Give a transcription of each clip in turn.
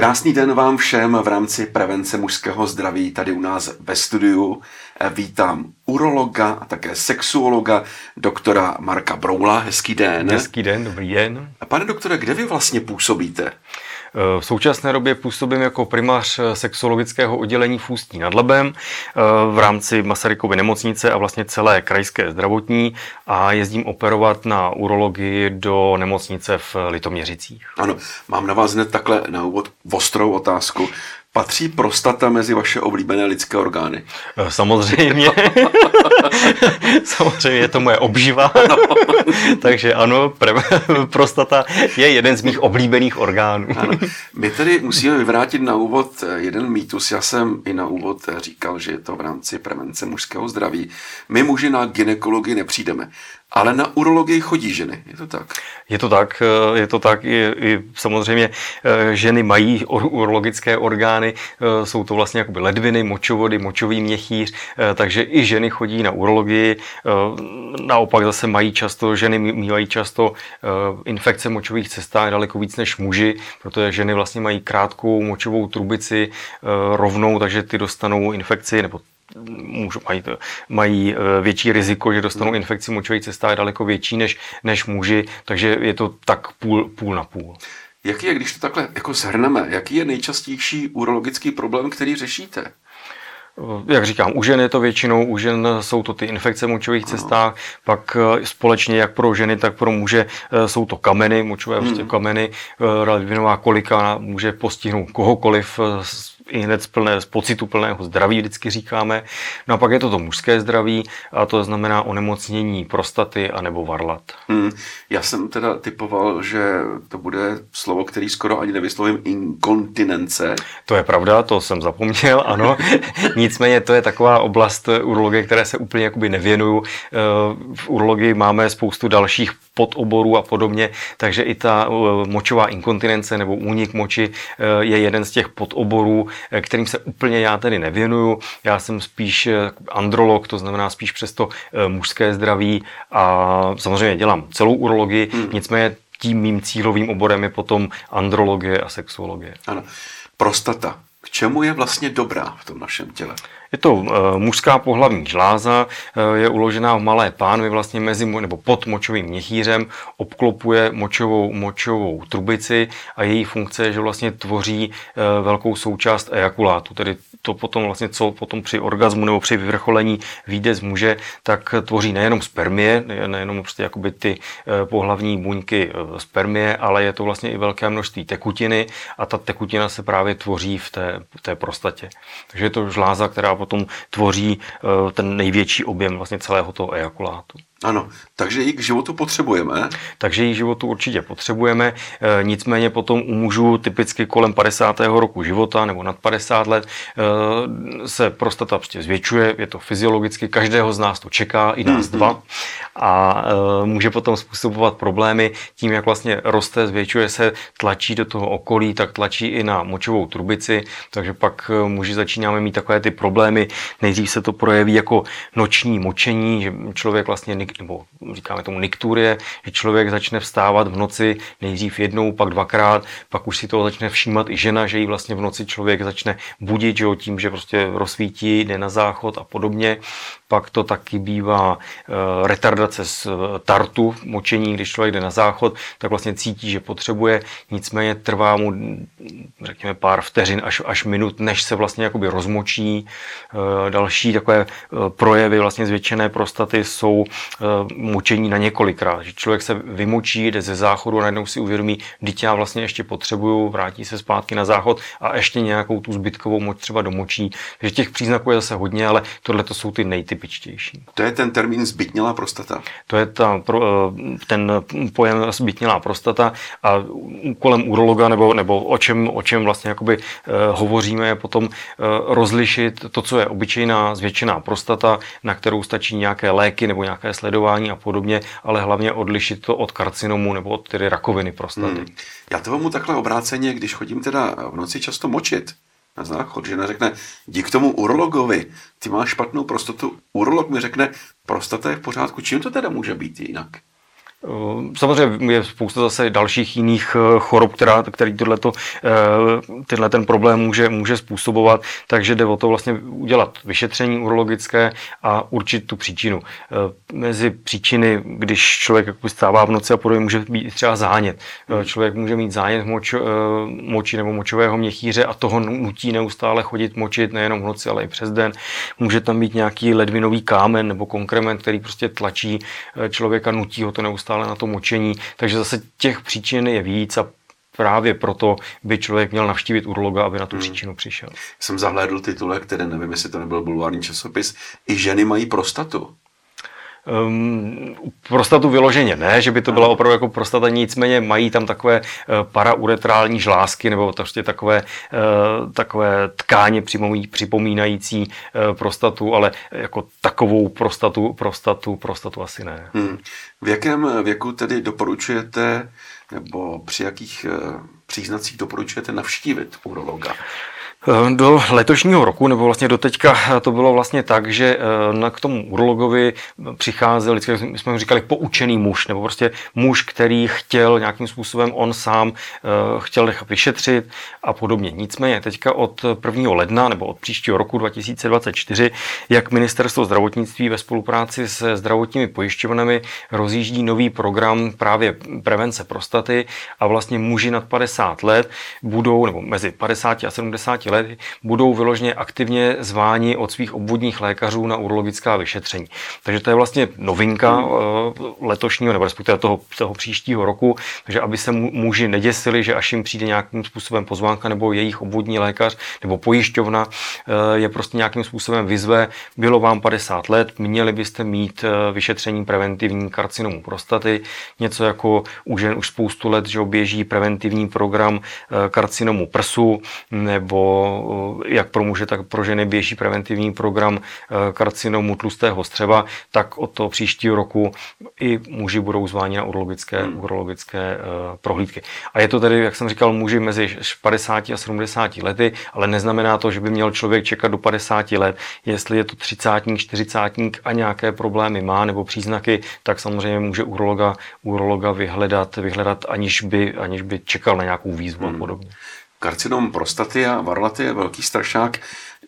Krásný den vám všem v rámci prevence mužského zdraví tady u nás ve studiu. Vítám urologa a také sexuologa, doktora Marka Broula. Hezký den. Hezký den, dobrý den. Pane doktore, kde vy vlastně působíte? V současné době působím jako primář sexologického oddělení v Ústí nad Labem v rámci Masarykovy nemocnice a vlastně celé krajské zdravotní a jezdím operovat na urologii do nemocnice v Litoměřicích. Ano, mám na vás hned takhle na úvod ostrou otázku. Patří prostata mezi vaše oblíbené lidské orgány? Eh, samozřejmě. Samozřejmě je to moje obživa. Takže ano, prostata je jeden z mých oblíbených orgánů. Ano. My tedy musíme vyvrátit na úvod jeden mýtus. Já jsem i na úvod říkal, že je to v rámci prevence mužského zdraví. My muži na ginekologii nepřijdeme. Ale na urologii chodí ženy, je to tak? Je to tak, eh, je to tak. I, i samozřejmě eh, ženy mají urologické orgány, eh, jsou to vlastně jakoby ledviny, močovody, močový měchýř, takže i ženy chodí na urologii. Naopak zase mají často, ženy mývají často infekce močových cestách daleko víc než muži, protože ženy vlastně mají krátkou močovou trubici rovnou, takže ty dostanou infekci nebo můžu, mají, mají eh, větší riziko, že dostanou infekci močové cesta je daleko větší než, než muži, takže je to tak půl, půl na půl. Jaký je, když to takhle jako shrneme, jaký je nejčastější urologický problém, který řešíte? Eh, jak říkám, u žen je to většinou, u žen jsou to ty infekce v močových cestách, pak eh, společně jak pro ženy, tak pro muže jsou to kameny, močové hmm. prostě kameny, radvinová kolika může postihnout kohokoliv i hned z, plné, z pocitu plného zdraví, vždycky říkáme. No a pak je to to mužské zdraví, a to znamená onemocnění prostaty a nebo varlat. Hmm. Já jsem teda typoval, že to bude slovo, který skoro ani nevyslovím, inkontinence. To je pravda, to jsem zapomněl, ano. Nicméně to je taková oblast urologie, které se úplně jakoby nevěnuju. Eh, v urologii máme spoustu dalších podoborů a podobně, takže i ta eh, močová inkontinence nebo únik moči eh, je jeden z těch podoborů, Eh, kterým se úplně já tedy nevěnuju. Já jsem spíš eh, androlog, to znamená spíš přesto eh, mužské zdraví a samozřejmě dělám celou urologii, hmm. nicméně tím mým cílovým oborem je potom andrologie a sexuologie. Ano. Prostata. K čemu je vlastně dobrá v tom našem těle? Je to uh, mužská pohlavní žláza, uh, je uložená v malé pánvi vlastně mezi nebo pod močovým měchýřem, obklopuje močovou, močovou trubici a její funkce je, že vlastně tvoří uh, velkou součást ejakulátu, tedy to potom vlastně, co potom při orgazmu nebo při vyvrcholení vyjde z muže, tak tvoří nejenom spermie, nejenom prostě jakoby ty pohlavní buňky spermie, ale je to vlastně i velké množství tekutiny a ta tekutina se právě tvoří v té, v té prostatě. Takže je to žláza, která potom tvoří eh, ten největší objem vlastně celého toho ejakulátu. Ano, takže ji k životu potřebujeme. Takže ji k životu určitě potřebujeme, e, nicméně potom u mužů typicky kolem 50. roku života nebo nad 50 let e, se prostata prostě zvětšuje, je to fyziologicky, každého z nás to čeká, i nás mm-hmm. dva a může potom způsobovat problémy tím, jak vlastně roste, zvětšuje se, tlačí do toho okolí, tak tlačí i na močovou trubici, takže pak muži začínáme mít takové ty problémy, nejdřív se to projeví jako noční močení, že člověk vlastně nebo říkáme tomu nikturie, že člověk začne vstávat v noci nejdřív jednou, pak dvakrát, pak už si toho začne všímat i žena, že ji vlastně v noci člověk začne budit, že jo, tím, že prostě rozsvítí, jde na záchod a podobně. Pak to taky bývá e, retardace z e, tartu, močení, když člověk jde na záchod, tak vlastně cítí, že potřebuje, nicméně trvá mu, řekněme, pár vteřin až, až minut, než se vlastně jakoby rozmočí. E, další takové projevy vlastně zvětšené prostaty jsou močení na několikrát, že člověk se vymočí, jde ze záchodu a najednou si uvědomí, dítě já vlastně ještě potřebuju, vrátí se zpátky na záchod a ještě nějakou tu zbytkovou moč třeba domočí. Takže těch příznaků je zase hodně, ale tohle to jsou ty nejtypičtější. To je ten termín zbytnělá prostata. To je ta, ten pojem zbytnělá prostata a úkolem urologa nebo, nebo o, čem, o čem vlastně jakoby hovoříme je potom rozlišit to, co je obyčejná zvětšená prostata, na kterou stačí nějaké léky nebo nějaké sledování a podobně, ale hlavně odlišit to od karcinomu nebo od tedy rakoviny prostaty. Hmm. Já to vám takhle obráceně, když chodím teda v noci často močit, na záchod. Žena řekne, jdi k tomu urologovi, ty máš špatnou prostatu. Urolog mi řekne, prostata je v pořádku. Čím to teda může být jinak? Samozřejmě je spousta zase dalších jiných eh, chorob, která, který tohleto, eh, tyhle ten problém může, může způsobovat, takže jde o to vlastně udělat vyšetření urologické a určit tu příčinu. Mezi příčiny, když člověk stává v noci a podobně, může být třeba zánět. Hmm. Člověk může mít zánět moč, moči nebo močového měchýře a toho nutí neustále chodit močit nejenom v noci, ale i přes den. Může tam být nějaký ledvinový kámen nebo konkrement, který prostě tlačí člověka, nutí ho to neustále neustále na to močení, takže zase těch příčin je víc a právě proto by člověk měl navštívit urologa, aby na tu hmm. příčinu přišel. Jsem zahlédl titulek, které nevím, jestli to nebyl bulvární časopis. I ženy mají prostatu. Um, prostatu vyloženě ne, že by to byla opravdu jako prostata, nicméně mají tam takové uh, parauretrální žlázky nebo prostě takové, uh, takové tkáně připomínající uh, prostatu, ale jako takovou prostatu, prostatu, prostatu asi ne. Hmm. V jakém věku tedy doporučujete nebo při jakých příznacích doporučujete navštívit urologa? Eh, do letošního roku, nebo vlastně do teďka eh, to bylo vlastně tak, že eh, k tomu urologovi přicházel, vždycky jsme mu říkali poučený muž, nebo prostě muž, který chtěl nějakým způsobem on sám chtěl nechat vyšetřit a podobně. Nicméně teďka od 1. ledna nebo od příštího roku 2024, jak ministerstvo zdravotnictví ve spolupráci se zdravotními pojišťovnami rozjíždí nový program právě prevence prostaty a vlastně muži nad 50 let budou, nebo mezi 50 a 70 let budou vyloženě aktivně zváni od svých obvodních lékařů na urologická vyšetření. Takže to je vlastně novinka hmm. eh, letošního, nebo respektive toho, toho příštího roku, takže aby se muži neděsili, že až jim přijde nějakým způsobem pozvánka nebo jejich obvodní lékař nebo pojišťovna eh, je prostě nějakým způsobem vyzve, bylo vám 50 let, měli byste mít eh, vyšetření preventivní karcinomu prostaty, něco jako u žen už spoustu let, že běží preventivní program karcinomu prsu nebo jak pro muže, tak pro ženy běží preventivní program eh, karcinomu tlustého střeva, tak od toho příštího roku i muži budou zváni na urologické, hmm. urologické eh, prohlídky. A je to tedy, jak jsem říkal, muži mezi 50 a 70 lety, ale neznamená to, že by měl člověk čekat do 50 let. Jestli je to 30, 40 a nějaké problémy má nebo příznaky, tak samozřejmě může urologa, urologa vyhledat, vyhledat aniž, by, aniž by čekal na nějakou výzvu hmm. a podobně karcinom prostaty a varlaty je velký strašák.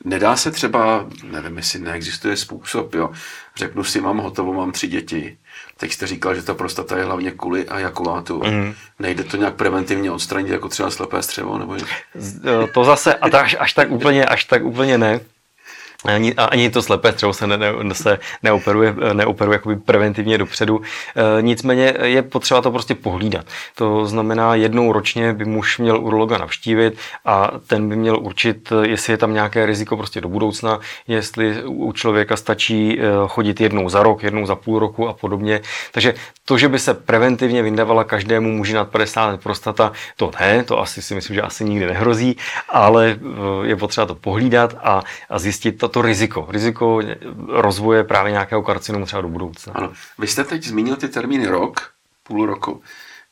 Nedá se třeba, nevím, jestli neexistuje způsob, jo. Řeknu si, mám hotovo, mám tři děti. Teď jste říkal, že ta prostata je hlavně kuli a jakovátu. Mm. Nejde to nějak preventivně odstranit, jako třeba slepé střevo? Nebo... To zase, a tak, až, tak úplně, až tak úplně ne. Ani, ani to slepé střevo se, ne, ne, se neoperuje, neoperuje jakoby preventivně dopředu. E, nicméně je potřeba to prostě pohlídat. To znamená, jednou ročně by muž měl urologa navštívit a ten by měl určit, jestli je tam nějaké riziko prostě do budoucna, jestli u člověka stačí e, chodit jednou za rok, jednou za půl roku a podobně. Takže to, že by se preventivně vyndavala každému muži nad 50 let prostata, to ne, to asi si myslím, že asi nikdy nehrozí, ale e, je potřeba to pohlídat a, a zjistit to, to riziko. Riziko rozvoje právě nějakého karcinomu třeba do budoucna. Ano. Vy jste teď zmínil ty termíny rok, půl roku.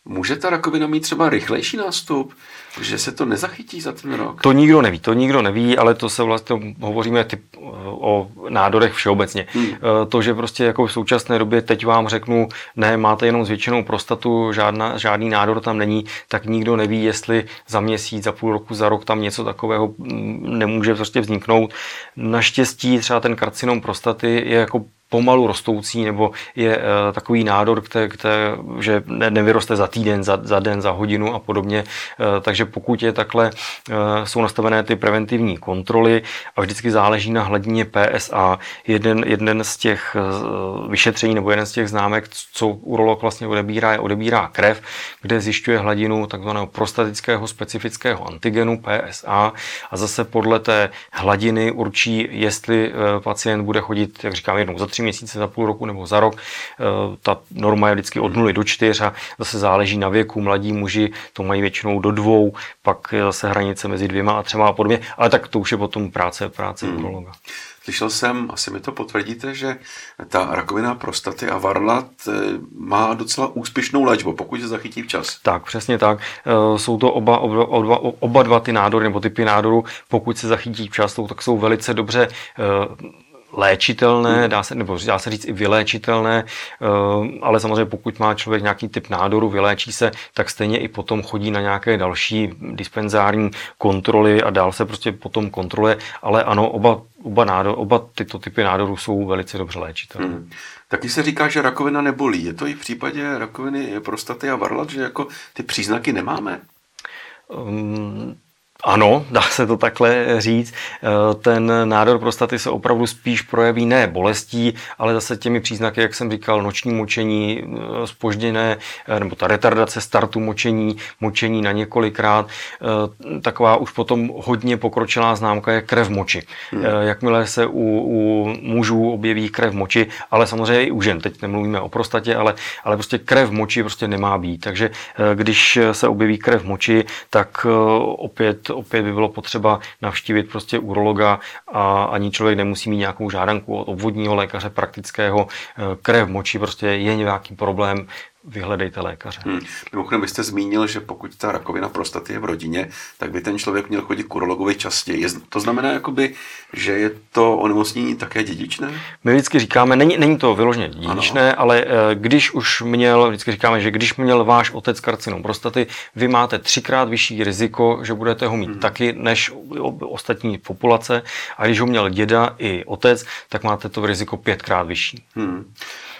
Může ta rakovina mít třeba rychlejší nástup, že se to nezachytí za ten rok? To nikdo neví, to nikdo neví, ale to se vlastně hovoříme typ, o nádorech všeobecně. Hmm. Eh, to, že prostě jako v současné době teď vám řeknu, ne, máte jenom zvětšenou prostatu, žádná, žádný nádor tam není, tak nikdo neví, jestli za měsíc, za půl roku, za rok tam něco takového mm, nemůže prostě vzniknout. Naštěstí třeba ten karcinom prostaty je jako pomalu rostoucí, nebo je uh, takový nádor, které, které, že ne, nevyroste za týden, za, za den, za hodinu a podobně. Uh, takže pokud je takhle, uh, jsou nastavené ty preventivní kontroly a vždycky záleží na hladině PSA. Jeden, jeden z těch vyšetření nebo jeden z těch známek, co urolog vlastně odebírá, je odebírá krev, kde zjišťuje hladinu takzvaného prostatického specifického antigenu PSA a zase podle té hladiny určí, jestli pacient bude chodit, jak říkám, jednou za tři tři měsíce, za půl roku nebo za rok. Eh, ta norma je vždycky od 0 do 4 a zase záleží na věku. Mladí muži to mají většinou do dvou, pak je zase hranice mezi dvěma a třema a podobně, ale tak to už je potom práce, práce hmm. urologa. Slyšel jsem, asi mi to potvrdíte, že ta rakovina prostaty a varlat eh, má docela úspěšnou léčbu, pokud se zachytí včas. Tak, přesně tak. Eh, jsou to oba, oba, oba, oba dva ty nádory nebo typy nádorů, pokud se zachytí včas, tak jsou velice dobře léčitelné, dá se, nebo dá se říct i vyléčitelné, ale samozřejmě pokud má člověk nějaký typ nádoru, vyléčí se, tak stejně i potom chodí na nějaké další dispenzární kontroly a dál se prostě potom kontroluje, ale ano, oba, oba, nádor, oba tyto typy nádorů jsou velice dobře léčitelné. Hmm. Taky se říká, že rakovina nebolí. Je to i v případě rakoviny prostaty a varlat, že jako ty příznaky nemáme? Um, ano, dá se to takhle říct. Eh, ten nádor prostaty se opravdu spíš projeví ne bolestí, ale zase těmi příznaky, jak jsem říkal, noční močení, spožděné, eh, nebo ta retardace startu močení, močení na několikrát. Eh, taková už potom hodně pokročilá známka je krev moči. Hmm. Jakmile se u, u mužů objeví krev moči, ale samozřejmě i u žen, teď nemluvíme o prostatě, ale, ale prostě krev moči prostě nemá být. Takže když se objeví krev moči, tak opět opět by bylo potřeba navštívit prostě urologa a ani člověk nemusí mít nějakou žádanku od obvodního lékaře praktického. Krev v moči prostě je nějaký problém, vyhledejte lékaře. Hmm. Mimochodem, byste zmínil, že pokud ta rakovina prostaty je v rodině, tak by ten člověk měl chodit k urologovi častěji. To znamená, jakoby, že je to onemocnění také dědičné? My vždycky říkáme, není, není to vyloženě dědičné, ano. ale eh, když už měl, vždycky říkáme, že když měl váš otec karcinom prostaty, vy máte třikrát vyšší riziko, že budete ho mít hmm. taky než ostatní populace. A když ho měl děda i otec, tak máte to riziko pětkrát vyšší. Hmm.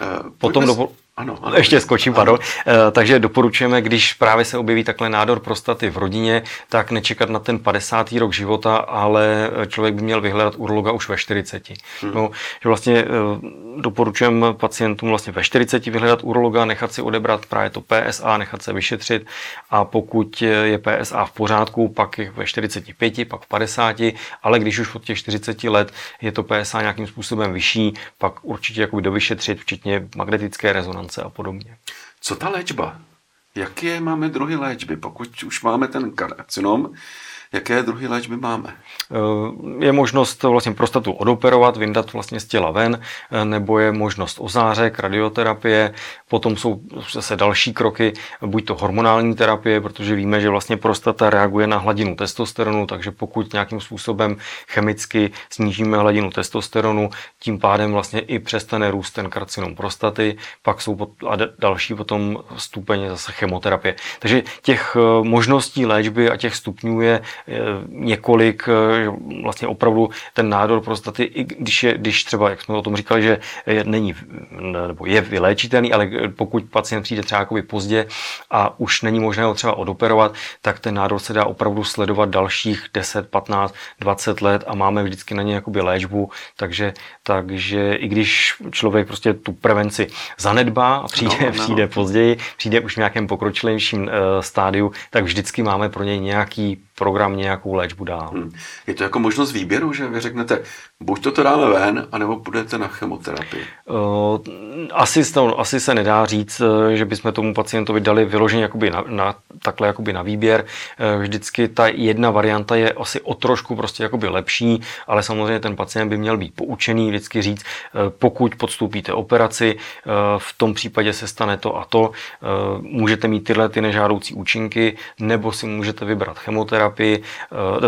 Uh, Potom do, ano, ano, Ještě skočím, pardon. Ano. Takže doporučujeme, když právě se objeví takhle nádor prostaty v rodině, tak nečekat na ten 50. rok života, ale člověk by měl vyhledat urologa už ve 40. Hmm. No, že vlastně eh, doporučujeme pacientům vlastně ve 40 vyhledat urologa, nechat si odebrat právě to PSA, nechat se vyšetřit a pokud je PSA v pořádku, pak ve 45, pak v 50, ale když už od těch 40 let je to PSA nějakým způsobem vyšší, pak určitě jakoby dovyšetřit, včetně magnetické rezonance a podobně. Co ta léčba? Jaké máme druhy léčby? Pokud už máme ten karcinom, Jaké druhy léčby máme? Eh, je možnost vlastně prostatu odoperovat, vyndat vlastně z těla ven, eh, nebo je možnost ozářek, radioterapie, potom jsou zase další kroky, buď to hormonální terapie, protože víme, že vlastně prostata reaguje na hladinu testosteronu, takže pokud nějakým způsobem chemicky snížíme hladinu testosteronu, tím pádem vlastně i přestane růst ten karcinom prostaty, pak jsou a další potom stupně zase chemoterapie. Takže těch eh, možností léčby a těch stupňů je několik, eh, vlastně opravdu ten nádor prostaty, i když, je, když třeba, jak jsme o tom říkali, že je, není, nebo je vyléčitelný, ale pokud pacient přijde třeba pozdě a už není možné ho třeba odoperovat, tak ten nádor se dá opravdu sledovat dalších 10, 15, 20 let a máme vždycky na ně jakoby léčbu, takže, takže i když člověk prostě tu prevenci zanedbá a přijde, no, no. přijde později, přijde už v nějakém pokročilejším uh, stádiu, tak vždycky máme pro něj nějaký program nějakou léčbu dál. Hmm. Je to jako možnost výběru, že vy řeknete, buď to dáme ven, anebo budete na chemoterapii? Asi, asi se nedá říct, eh, že bychom tomu pacientovi dali vyloženě jakoby na, na, takhle jakoby na výběr. Uh, vždycky ta jedna varianta je asi o trošku prostě jakoby lepší, ale samozřejmě ten pacient by měl být poučený, vždycky říct, uh, pokud podstoupíte operaci, v tom případě se stane to a to, můžete mít tyhle ty nežádoucí účinky, nebo si můžete vybrat chemoterapii,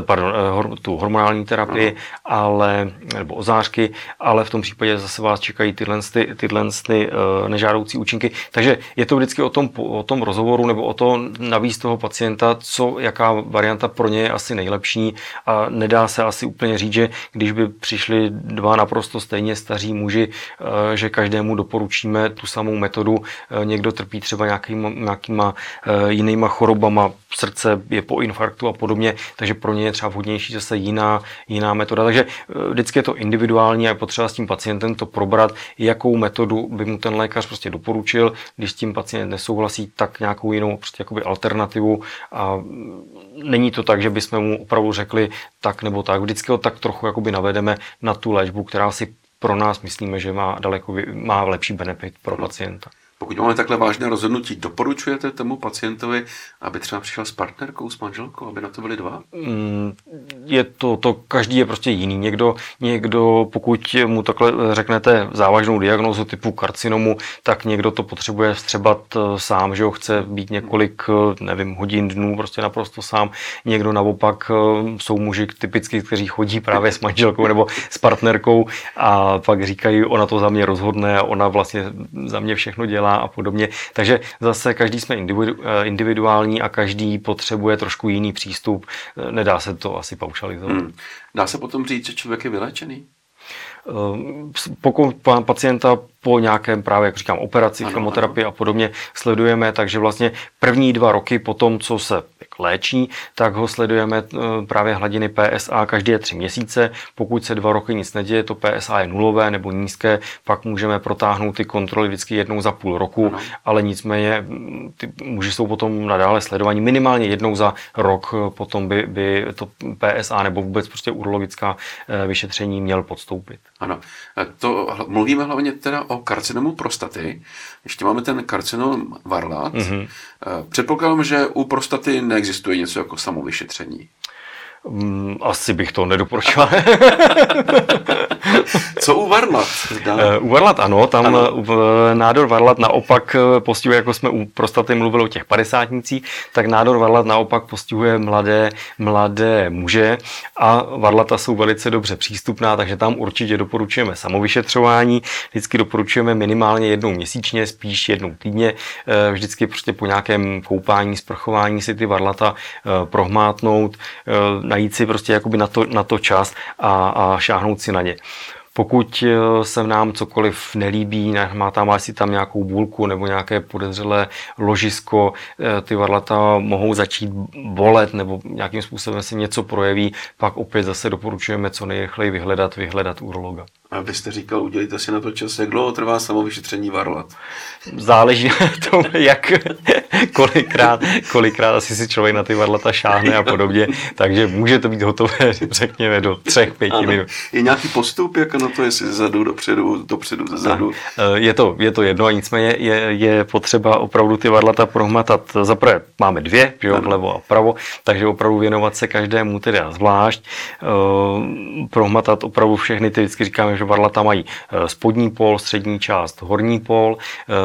pardon, tu hormonální terapii, ale nebo ozářky, ale v tom případě zase vás čekají tyhle, tyhle ty, uh, nežádoucí účinky. Takže je to vždycky o tom, o tom rozhovoru nebo o to navíc toho pacienta, co, jaká varianta pro ně je asi nejlepší a nedá se asi úplně říct, že když by přišli dva naprosto stejně staří muži, uh, že každému doporučíme tu samou metodu. Uh, někdo trpí třeba nějakýma, nějakýma jinýma chorobama, srdce je po infarktu a podobně, takže pro ně je třeba vhodnější zase jiná, jiná metoda. Takže vždycky vždycky je to individuální a je potřeba s tím pacientem to probrat, jakou metodu by mu ten lékař prostě doporučil. Když s tím pacient nesouhlasí, tak nějakou jinou prostě jakoby alternativu. A není to tak, že bychom mu opravdu řekli tak nebo tak. Vždycky ho tak trochu jakoby navedeme na tu léčbu, která si pro nás myslíme, že má daleko má lepší benefit pro pacienta. Pokud máme takhle vážné rozhodnutí, doporučujete tomu pacientovi, aby třeba přišel s partnerkou, s manželkou, aby na to byli dva? Mm, je to, to, každý je prostě jiný. Někdo, někdo, pokud mu takhle řeknete závažnou diagnózu typu karcinomu, tak někdo to potřebuje vstřebat eh, sám, že ho chce být několik, eh, nevím, hodin, dnů, prostě naprosto sám. Někdo naopak jsou muži typicky, kteří chodí právě s manželkou nebo s partnerkou a pak říkají, ona to za mě rozhodne, ona vlastně za mě všechno dělá a podobně. Takže zase každý jsme individuální a každý potřebuje trošku jiný přístup. Nedá se to asi paušalizovat. Hmm. Dá se potom říct, že člověk je vylečený? Ehm, pokud pacienta po nějakém právě, jak říkám, operaci, chemoterapii a podobně sledujeme, takže vlastně první dva roky po tom, co se léčí, tak ho sledujeme eh, právě hladiny PSA každé tři měsíce. Pokud se dva roky nic neděje, to PSA je nulové nebo nízké, pak můžeme protáhnout ty kontroly vždycky jednou za půl roku, ano. ale nicméně mm, ty muži jsou potom nadále sledovaní minimálně jednou za rok, eh, potom by, by to PSA nebo vůbec prostě urologická eh, vyšetření měl podstoupit. Ano, to mluvíme hlavně teda o karcinomu prostaty. Ještě máme ten karcinom varlat. Mm-hmm. Předpokládám, že u prostaty neexistuje něco jako samovyšetření. Mm, asi bych to nedoporučoval. Co u varlat? Eh, u varlat ano, tam ano. Eh, nádor varlat naopak eh, postihuje, jako jsme u prostaty mluvili o těch padesátnicích, tak nádor varlat naopak postihuje mladé, mladé muže a varlata jsou velice dobře přístupná, takže tam určitě doporučujeme samovyšetřování. Vždycky doporučujeme minimálně jednou měsíčně, spíš jednou týdně. Vždycky prostě po nějakém koupání, sprchování si ty varlata prohmátnout najít si prostě jakoby na to, na to čas a, a šáhnout si na ně. Pokud eh, se nám cokoliv nelíbí, má tam asi tam nějakou bůlku nebo nějaké podezřelé ložisko, eh, ty varlata mohou začít bolet nebo nějakým způsobem se něco projeví, pak opět zase doporučujeme co nejrychleji vyhledat, vyhledat urologa. A vy jste říkal, udělejte si na to čas, jak dlouho trvá samovyšetření varlat? Záleží na tom, jak, kolikrát, kolikrát asi si člověk na ty varlata šáhne a podobně, takže může to být hotové, řekněme, do třech, pěti minut. Je nějaký postup, jak na to, jestli zezadu, dopředu, dopředu, zezadu? Eh, je to, je to jedno a nicméně je, je potřeba opravdu ty varlata prohmatat. Zaprvé máme dvě, že jo, vlevo a pravo, takže opravdu věnovat se každému teda zvlášť, uh, prohmatat opravdu všechny, ty vždycky říkáme, že varlata mají eh, spodní pól, střední část, horní pól,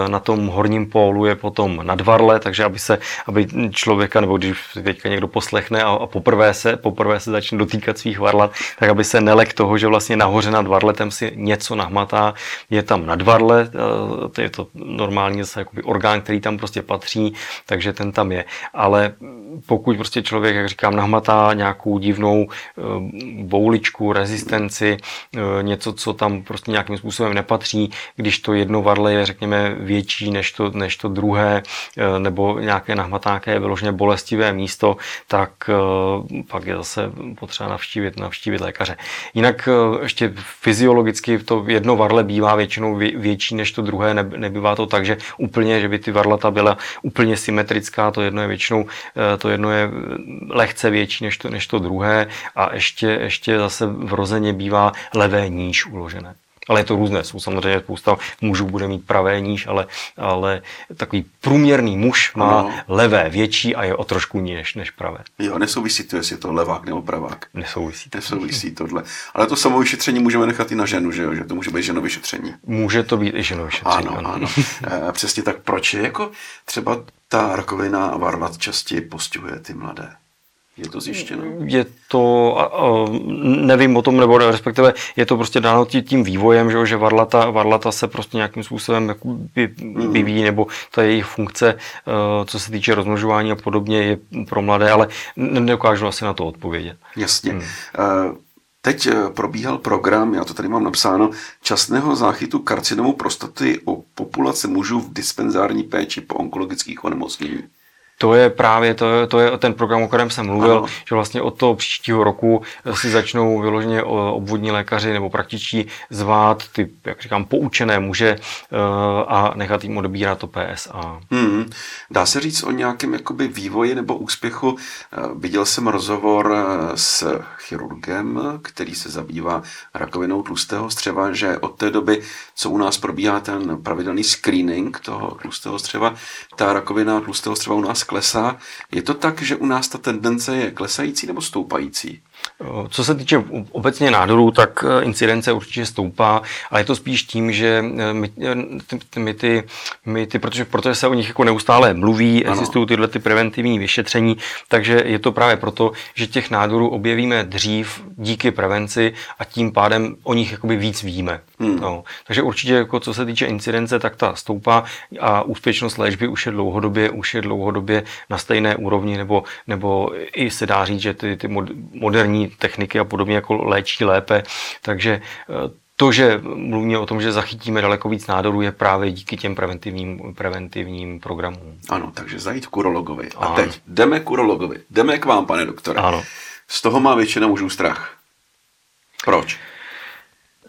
na tom horním pólu je potom nadvarle, takže aby se, aby člověka, nebo když teďka někdo poslechne a, a poprvé se, poprvé se začne dotýkat svých varlat, tak aby se nelek toho, že vlastně nahoře nad varletem si něco nahmatá, je tam nadvarle, eh, to je to normálně zase jakoby orgán, který tam prostě patří, takže ten tam je. Ale pokud prostě člověk, jak říkám, nahmatá nějakou divnou eh, bouličku, rezistenci, eh, něco, co tam prostě nějakým způsobem nepatří, když to jedno varle je, řekněme, větší než to, než to druhé, nebo nějaké nahmatáké vyloženě bolestivé místo, tak pak je zase potřeba navštívit, navštívit lékaře. Jinak ještě fyziologicky to jedno varle bývá většinou větší než to druhé, nebývá to tak, že úplně, že by ty varlata byla úplně symetrická, to jedno je většinou, eh, to jedno je lehce větší než to, než to druhé a ještě, ještě zase vrozeně bývá levé níž uložené. Ale je to různé. Jsou samozřejmě spousta mužů bude mít pravé níž, ale, ale takový průměrný muž má ano. levé větší a je o trošku níž než pravé. Jo, nesouvisí to, jestli je to levák nebo pravák. Nesouvisí. Nesouvisí tohle. Ale to samovyšetření můžeme nechat i na ženu, že jo? Že to může být ženovyšetření. Může to být i ženovyšetření. Ano, ano. ano. e, přesně tak. Proč je jako třeba ta rakovina a varlat častěji postihuje ty mladé? Je to zjištěno? Je to, nevím o tom, nebo respektive je to prostě dáno tím vývojem, že, že varlata, varlata se prostě nějakým způsobem mhm. vyvíjí, nebo ta jejich funkce, e, co se týče rozmnožování a podobně, je pro mladé, ale nedokážu asi na to odpovědět. Jasně. Hmm. E, teď e, probíhal program, já to tady mám napsáno, časného záchytu karcinomu prostaty o populace mužů v dispenzární péči po onkologických onemocnění. To je právě to, to je ten program, o kterém jsem mluvil, ano. že vlastně od toho příštího roku si začnou vyloženě obvodní lékaři nebo praktičtí zvát ty, jak říkám, poučené muže eh, a nechat jim odebírat to PSA. Hmm. Dá se říct o nějakém jakoby vývoji nebo úspěchu? Eh, viděl jsem rozhovor eh, s chirurgem, který se zabývá rakovinou tlustého střeva, že od té doby, co u nás probíhá ten pravidelný screening toho tlustého střeva, ta rakovina tlustého střeva u nás klesá. Je to tak, že u nás ta tendence je klesající nebo stoupající? Co se týče obecně nádorů, tak eh, incidence určitě stoupá, ale je to spíš tím, že eh, my, eh, my, ty, my ty protože, protože se o nich jako neustále mluví, ano. existují tyhle ty preventivní vyšetření, takže je to právě proto, že těch nádorů objevíme dřív díky prevenci a tím pádem o nich jakoby víc víme. Hmm. No. Takže určitě, jako co se týče incidence, tak ta stoupá a úspěšnost léčby už je dlouhodobě, už je dlouhodobě na stejné úrovni, nebo, nebo i se dá říct, že ty, ty moderní techniky a podobně jako léčí lépe. Takže eh, to, že mluvíme o tom, že zachytíme daleko víc nádorů, je právě díky těm preventivním, preventivním programům. Ano, takže zajít k urologovi. A ano. teď jdeme k urologovi. Jdeme k vám, pane doktore. Ano. Z toho má většina mužů strach. Proč?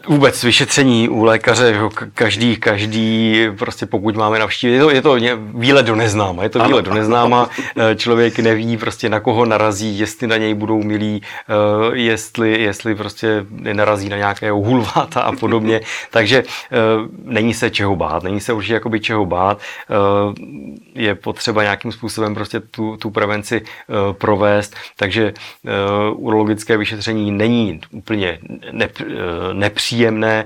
Vůbec vyšetření u lékaře, každý, každý, prostě pokud máme navštívit, je to, je to výlet do neznáma, je to výlet do neznáma, eh, člověk neví prostě na koho narazí, jestli na něj budou milí, eh, jestli, jestli prostě narazí na nějakého hulváta a podobně, takže eh, není se čeho bát, není se určitě jakoby čeho bát, je potřeba nějakým způsobem prostě tu, tu prevenci provést, takže urologické vyšetření není úplně nepříjemné, příjemné.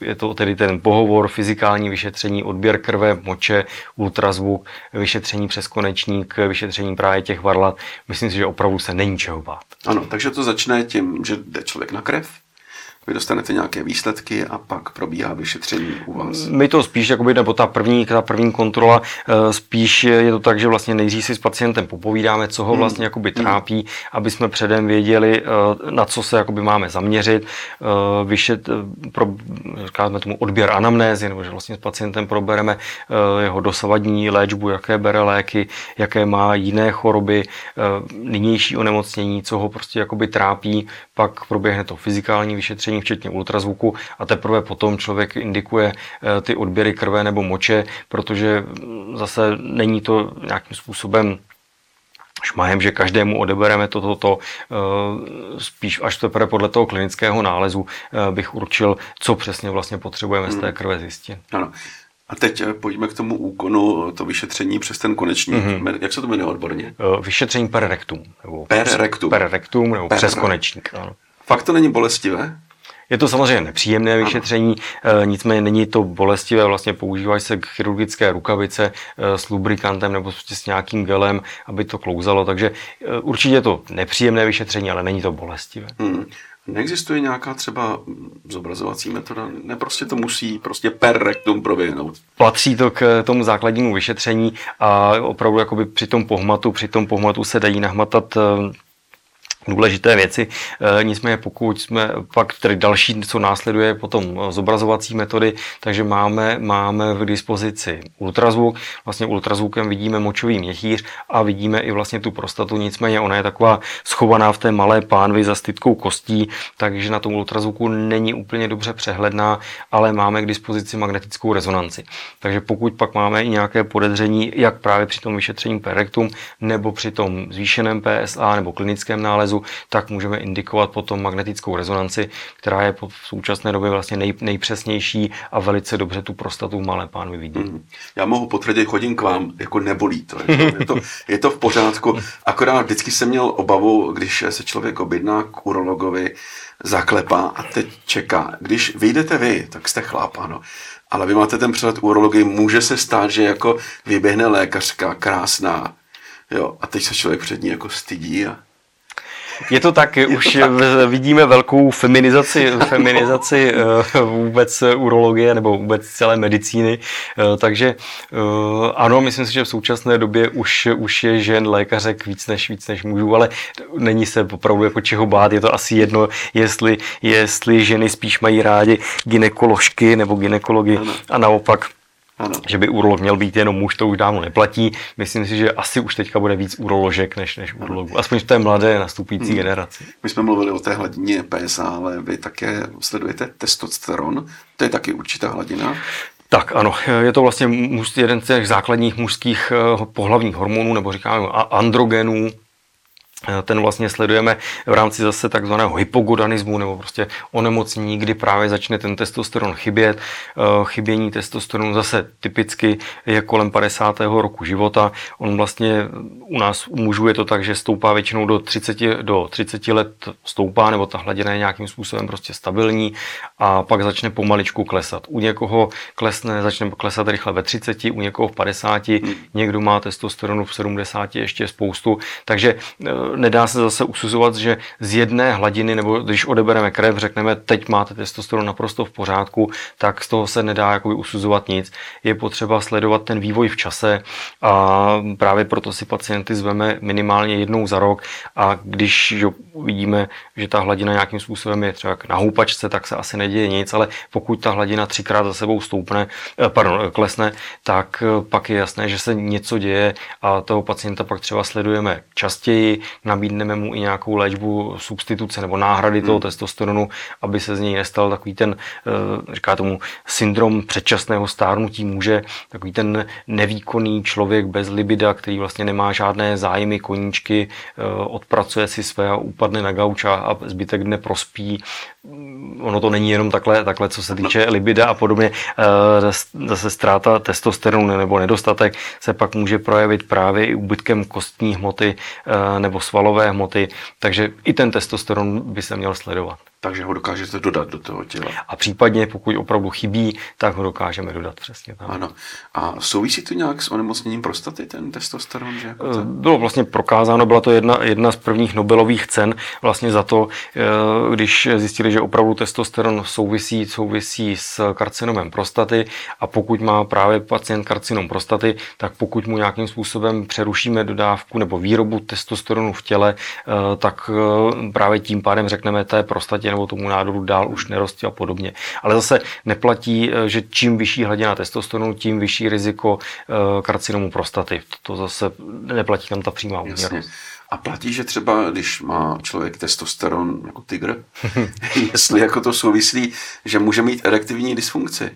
Eh, je to tedy ten pohovor, fyzikální vyšetření, odběr krve, moče, ultrazvuk, vyšetření přes konečník, vyšetření právě těch varlat. Myslím si, že opravdu se není čeho bát. Ano, takže to začne tím, že jde člověk na krev, vy dostanete nějaké výsledky a pak probíhá vyšetření u vás. My to spíš, jakoby, nebo ta první, ta první kontrola, eh, spíš je to tak, že vlastně nejdřív si s pacientem popovídáme, co ho hmm. vlastně jakoby hmm. trápí, aby jsme předem věděli, eh, na co se jakoby máme zaměřit, eh, vyšet, pro, říkáme tomu odběr anamnézy, nebo že vlastně s pacientem probereme jeho dosavadní léčbu, jaké bere léky, jaké má jiné choroby, nynější onemocnění, co ho prostě jakoby trápí, pak proběhne to fyzikální vyšetření, včetně ultrazvuku a teprve potom člověk indikuje eh, ty odběry krve nebo moče, protože zase není to nějakým způsobem šmahem, že každému odebereme toto, to, to, eh, spíš až teprve podle toho klinického nálezu eh, bych určil, co přesně vlastně potřebujeme z té hmm. krve zjistit. Ano. A teď pojďme k tomu úkonu, to vyšetření přes ten konečník. Mm-hmm. Jak se to jmenuje odborně? Vyšetření per rectum. Nebo per rectum. Per rectum nebo per přes konečník. Ano. Fakt to není bolestivé? Je to samozřejmě nepříjemné vyšetření. Eh, nicméně není to bolestivé, vlastně používají se chirurgické rukavice eh, s lubrikantem nebo prostě s nějakým gelem, aby to klouzalo, takže eh, určitě je to nepříjemné vyšetření, ale není to bolestivé. Hmm. Neexistuje nějaká třeba zobrazovací metoda? Ne, prostě to musí prostě per rectum proběhnout. Patří to k tomu základnímu vyšetření a opravdu jakoby při tom pohmatu, při tom pohmatu se dají nahmatat důležité věci. E, nicméně pokud jsme pak tedy další, co následuje potom zobrazovací metody, takže máme, máme v dispozici ultrazvuk. Vlastně ultrazvukem vidíme močový měchýř a vidíme i vlastně tu prostatu. Nicméně ona je taková schovaná v té malé pánvi za stytkou kostí, takže na tom ultrazvuku není úplně dobře přehledná, ale máme k dispozici magnetickou rezonanci. Takže pokud pak máme i nějaké podezření, jak právě při tom vyšetření per rectum nebo při tom zvýšeném PSA nebo klinickém nálezu, tak můžeme indikovat potom magnetickou rezonanci, která je v současné době vlastně nej, nejpřesnější a velice dobře tu prostatu v malé pánvi vidí. Mm. Já mohu potvrdit, chodím k vám, jako nebolí to. Je to, je to, je to v pořádku. Akorát vždycky jsem měl obavu, když se člověk objedná k urologovi, zaklepá a teď čeká. Když vyjdete vy, tak jste chlap, ano. Ale vy máte ten přehled urologii, může se stát, že jako vyběhne lékařka, krásná, jo, a teď se člověk před ní jako stydí a je to tak, už vidíme velkou feminizaci, feminizaci eh, vůbec urologie nebo vůbec celé medicíny, eh, takže eh, ano, myslím si, že v současné době už, už je žen lékařek víc než, víc než mužů, ale není se opravdu jako čeho bát, je to asi jedno, jestli, jestli ženy spíš mají rádi ginekoložky nebo ginekology a naopak ano. Že by urolog měl být jenom muž, to už dávno neplatí. Myslím si, že asi už teďka bude víc uroložek než, než urologů. Aspoň v té mladé nastupující hmm. generaci. My jsme mluvili o té hladině PSA, ale vy také sledujete testosteron. To je taky určitá hladina. Tak ano, je to vlastně jeden z těch základních mužských eh, pohlavních hormonů, nebo říkáme androgenů, ten vlastně sledujeme v rámci zase takzvaného hypogodanismu nebo prostě onemocnění, kdy právě začne ten testosteron chybět. Eh, chybění testosteronu zase typicky je kolem 50. roku života. On vlastně u nás u mužů je to tak, že stoupá většinou do 30, do 30 let stoupá, nebo ta hladina je nějakým způsobem prostě stabilní a pak začne pomaličku klesat. U někoho klesne, začne klesat rychle ve 30, u někoho v 50, hmm. někdo má testosteronu v 70 ještě spoustu. Takže eh, nedá se zase usuzovat, že z jedné hladiny, nebo když odebereme krev, řekneme, teď máte testosteron naprosto v pořádku, tak z toho se nedá jakoby usuzovat nic. Je potřeba sledovat ten vývoj v čase a právě proto si pacienty zveme minimálně jednou za rok a když že vidíme, že ta hladina nějakým způsobem je třeba na houpačce, tak se asi neděje nic, ale pokud ta hladina třikrát za sebou stoupne, eh, pardon, klesne, tak eh, pak je jasné, že se něco děje a toho pacienta pak třeba sledujeme častěji, nabídneme mu i nějakou léčbu substituce nebo náhrady toho hmm. testosteronu, aby se z něj nestal takový ten, eh, říká tomu, syndrom předčasného stárnutí muže, takový ten nevýkonný člověk bez libida, který vlastně nemá žádné zájmy, koníčky, eh, odpracuje si své a upadne na gauč a zbytek dne prospí. Ono to není jenom takhle, takhle co se týče libida a podobně. Eh, zase ztráta testosteronu nebo nedostatek se pak může projevit právě i úbytkem kostní hmoty nebo svalové hmoty, takže i ten testosteron by se měl sledovat takže ho dokážete dodat do toho těla. A případně, pokud opravdu chybí, tak ho dokážeme dodat přesně. Tak. Ano. A souvisí to nějak s onemocněním prostaty, ten testosteron? Že jako. Bylo vlastně prokázáno, byla to jedna, jedna z prvních Nobelových cen vlastně za to, eh, když zjistili, že opravdu testosteron souvisí, souvisí s karcinomem prostaty a pokud má právě pacient karcinom prostaty, tak pokud mu nějakým způsobem přerušíme dodávku nebo výrobu testosteronu v těle, eh, tak eh, právě tím pádem řekneme té prostatě nebo tomu nádoru dál už nerostí a podobně. Ale zase neplatí, eh, že čím vyšší hladina testosteronu, tím vyšší riziko eh, karcinomu prostaty. To zase neplatí tam ta přímá úměrnost. A platí, že třeba, když má člověk testosteron jako tygr, jestli jako to souvislí, že může mít erektivní dysfunkci.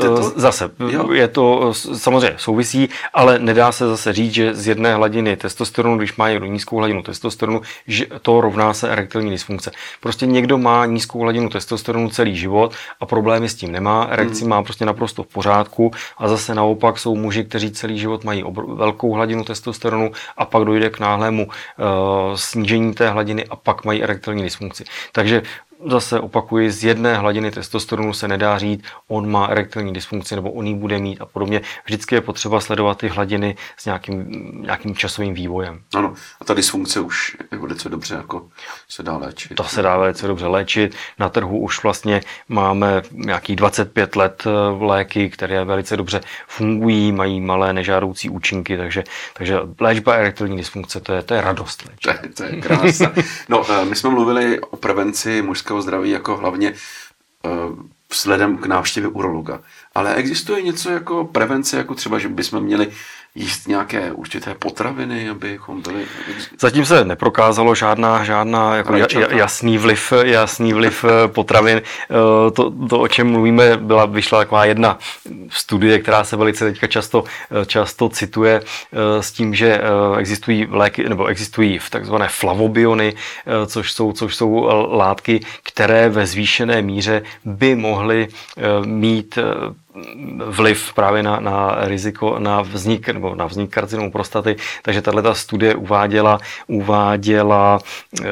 To? Zase, jo. je to samozřejmě souvisí, ale nedá se zase říct, že z jedné hladiny testosteronu, když má někdo nízkou hladinu testosteronu, že to rovná se erektilní dysfunkce. Prostě někdo má nízkou hladinu testosteronu celý život a problémy s tím nemá, erekci hmm. má prostě naprosto v pořádku a zase naopak jsou muži, kteří celý život mají obr- velkou hladinu testosteronu a pak dojde k náhlému uh, snížení té hladiny a pak mají erektilní dysfunkci. Takže zase opakuji, z jedné hladiny testosteronu se nedá říct, on má erektilní dysfunkci nebo on ji bude mít a podobně. Vždycky je potřeba sledovat ty hladiny s nějakým, nějakým časovým vývojem. Ano, a ta dysfunkce už je velice dobře jako se dá léčit. To se dá velice dobře léčit. Na trhu už vlastně máme nějakých 25 let eh, léky, které velice dobře fungují, mají malé nežádoucí účinky, takže, takže léčba erektilní dysfunkce, to je, to je radost. To je, to je krása. No, eh, my jsme mluvili o prevenci mužského lidského zdraví jako hlavně uh, vzhledem k návštěvě urologa. Ale existuje něco jako prevence, jako třeba, že bychom měli jíst nějaké určité potraviny, abychom byli... Zatím se neprokázalo žádná, žádná jako jasný vliv, jasný vliv eh, potravin. Eh, to, to, o čem mluvíme, byla, vyšla taková jedna studie, která se velice teďka často, eh, často cituje s tím, že existují léky, nebo existují v takzvané flavobiony, což jsou, což jsou látky, které ve zvýšené míře by mohly mít vliv právě na, na riziko, na vznik, nebo na vznik karcinomu prostaty. Takže tato studie uváděla, uváděla, eh,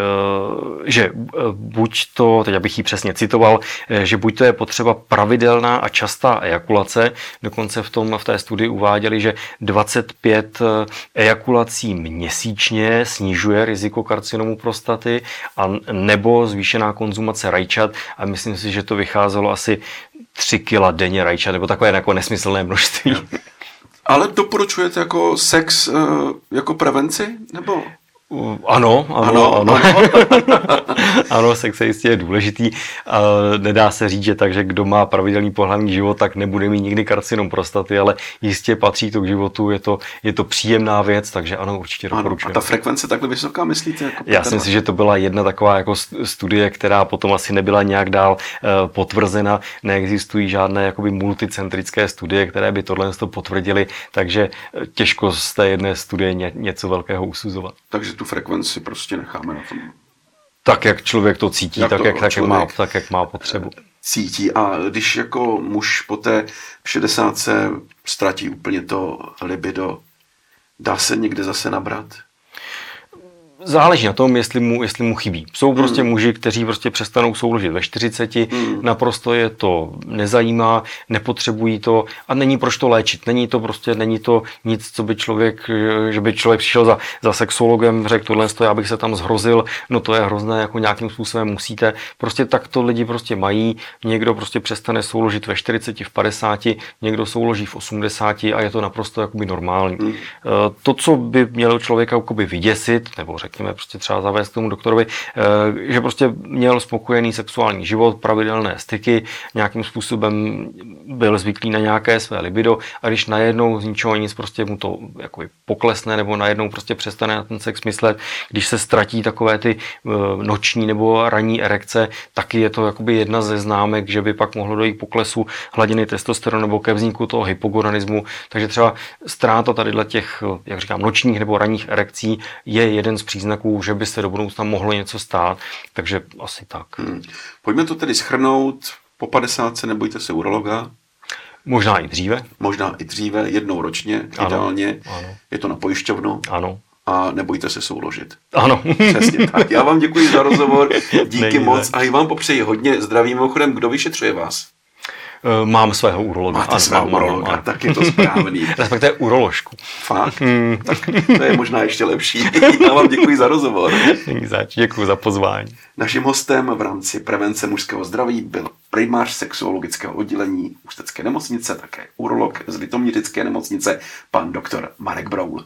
že eh, buď to, teď abych ji přesně citoval, eh, že buď to je potřeba pravidelná a častá ejakulace, dokonce v, tom, v té studii uváděli, že 25 ejakulací měsíčně snižuje riziko karcinomu prostaty a nebo zvýšená konzumace rajčat a myslím si, že to vycházelo asi 3 kila denně rajčat, nebo takové jako nesmyslné množství. Ale doporučujete jako sex jako prevenci? Nebo? Ano, ano, ano. ano. ano, sex jistě je důležitý. A nedá se říct, že tak, že kdo má pravidelný pohlavní život, tak nebude mít nikdy karcinom prostaty, ale jistě patří to k životu, je to, je to příjemná věc, takže ano, určitě doporučuji. A ta frekvence takhle vysoká, myslíte? Jako Já si myslím, že to byla jedna taková jako studie, která potom asi nebyla nějak dál uh, potvrzena. Neexistují žádné jakoby multicentrické studie, které by tohle potvrdily, takže eh, těžko z té jedné studie ně, něco velkého usuzovat. Takže tu frekvenci prostě necháme na tom. Tak, jak člověk to cítí, jak tak, to jak, tak, jak má, tak, jak má potřebu. Cítí a když jako muž po té 60 ztratí úplně to libido, dá se někde zase nabrat? Záleží na tom, jestli mu, jestli mu chybí. Jsou prostě hmm. muži, kteří prostě přestanou souložit ve 40, hmm. naprosto je to nezajímá, nepotřebují to a není proč to léčit. Není to prostě, není to nic, co by člověk, že by člověk přišel za, za sexologem, řekl tohle, já bych se tam zhrozil, no to je hrozné, jako nějakým způsobem musíte. Prostě tak to lidi prostě mají. Někdo prostě přestane souložit ve 40, v 50, někdo souloží v 80 a je to naprosto jakoby normální. Hmm. Eh, to, co by mělo člověka jakoby vyděsit, nebo řekl řekněme, prostě třeba zavést tomu doktorovi, eh, že prostě měl spokojený sexuální život, pravidelné styky, nějakým způsobem byl zvyklý na nějaké své libido a když najednou z ničeho nic prostě mu to jako poklesne nebo najednou prostě přestane na ten sex myslet, když se ztratí takové ty eh, noční nebo ranní erekce, taky je to jakoby jedna ze známek, že by pak mohlo dojít poklesu hladiny testosteronu nebo ke vzniku toho hypogonanismu. Takže třeba ztráta tady těch, jak říkám, nočních nebo ranních erekcí je jeden z příznaků že by se do budoucna mohlo něco stát, takže asi tak. Hmm. Pojďme to tedy schrnout. Po 50 nebojte se urologa. Možná i dříve. Možná i dříve, jednou ročně, ano, ideálně. Ano. Je to na pojišťovnu. Ano. A nebojte se souložit. Ano. Přesně tak. Já vám děkuji za rozhovor, díky Nejde. moc a i vám popřeji hodně zdraví. Mimochodem, kdo vyšetřuje vás? Eh, mám svého urologa. Máte svého urologa, mám, tak je to správný. Respektive uroložku. Fakt? Hmm. Tak to je možná ještě lepší. Já vám děkuji za rozhovor. Zač, děkuji za pozvání. Naším hostem v rámci prevence mužského zdraví byl primář sexuologického oddělení Ústecké nemocnice, také urolog z Litomířické nemocnice, pan doktor Marek Broul.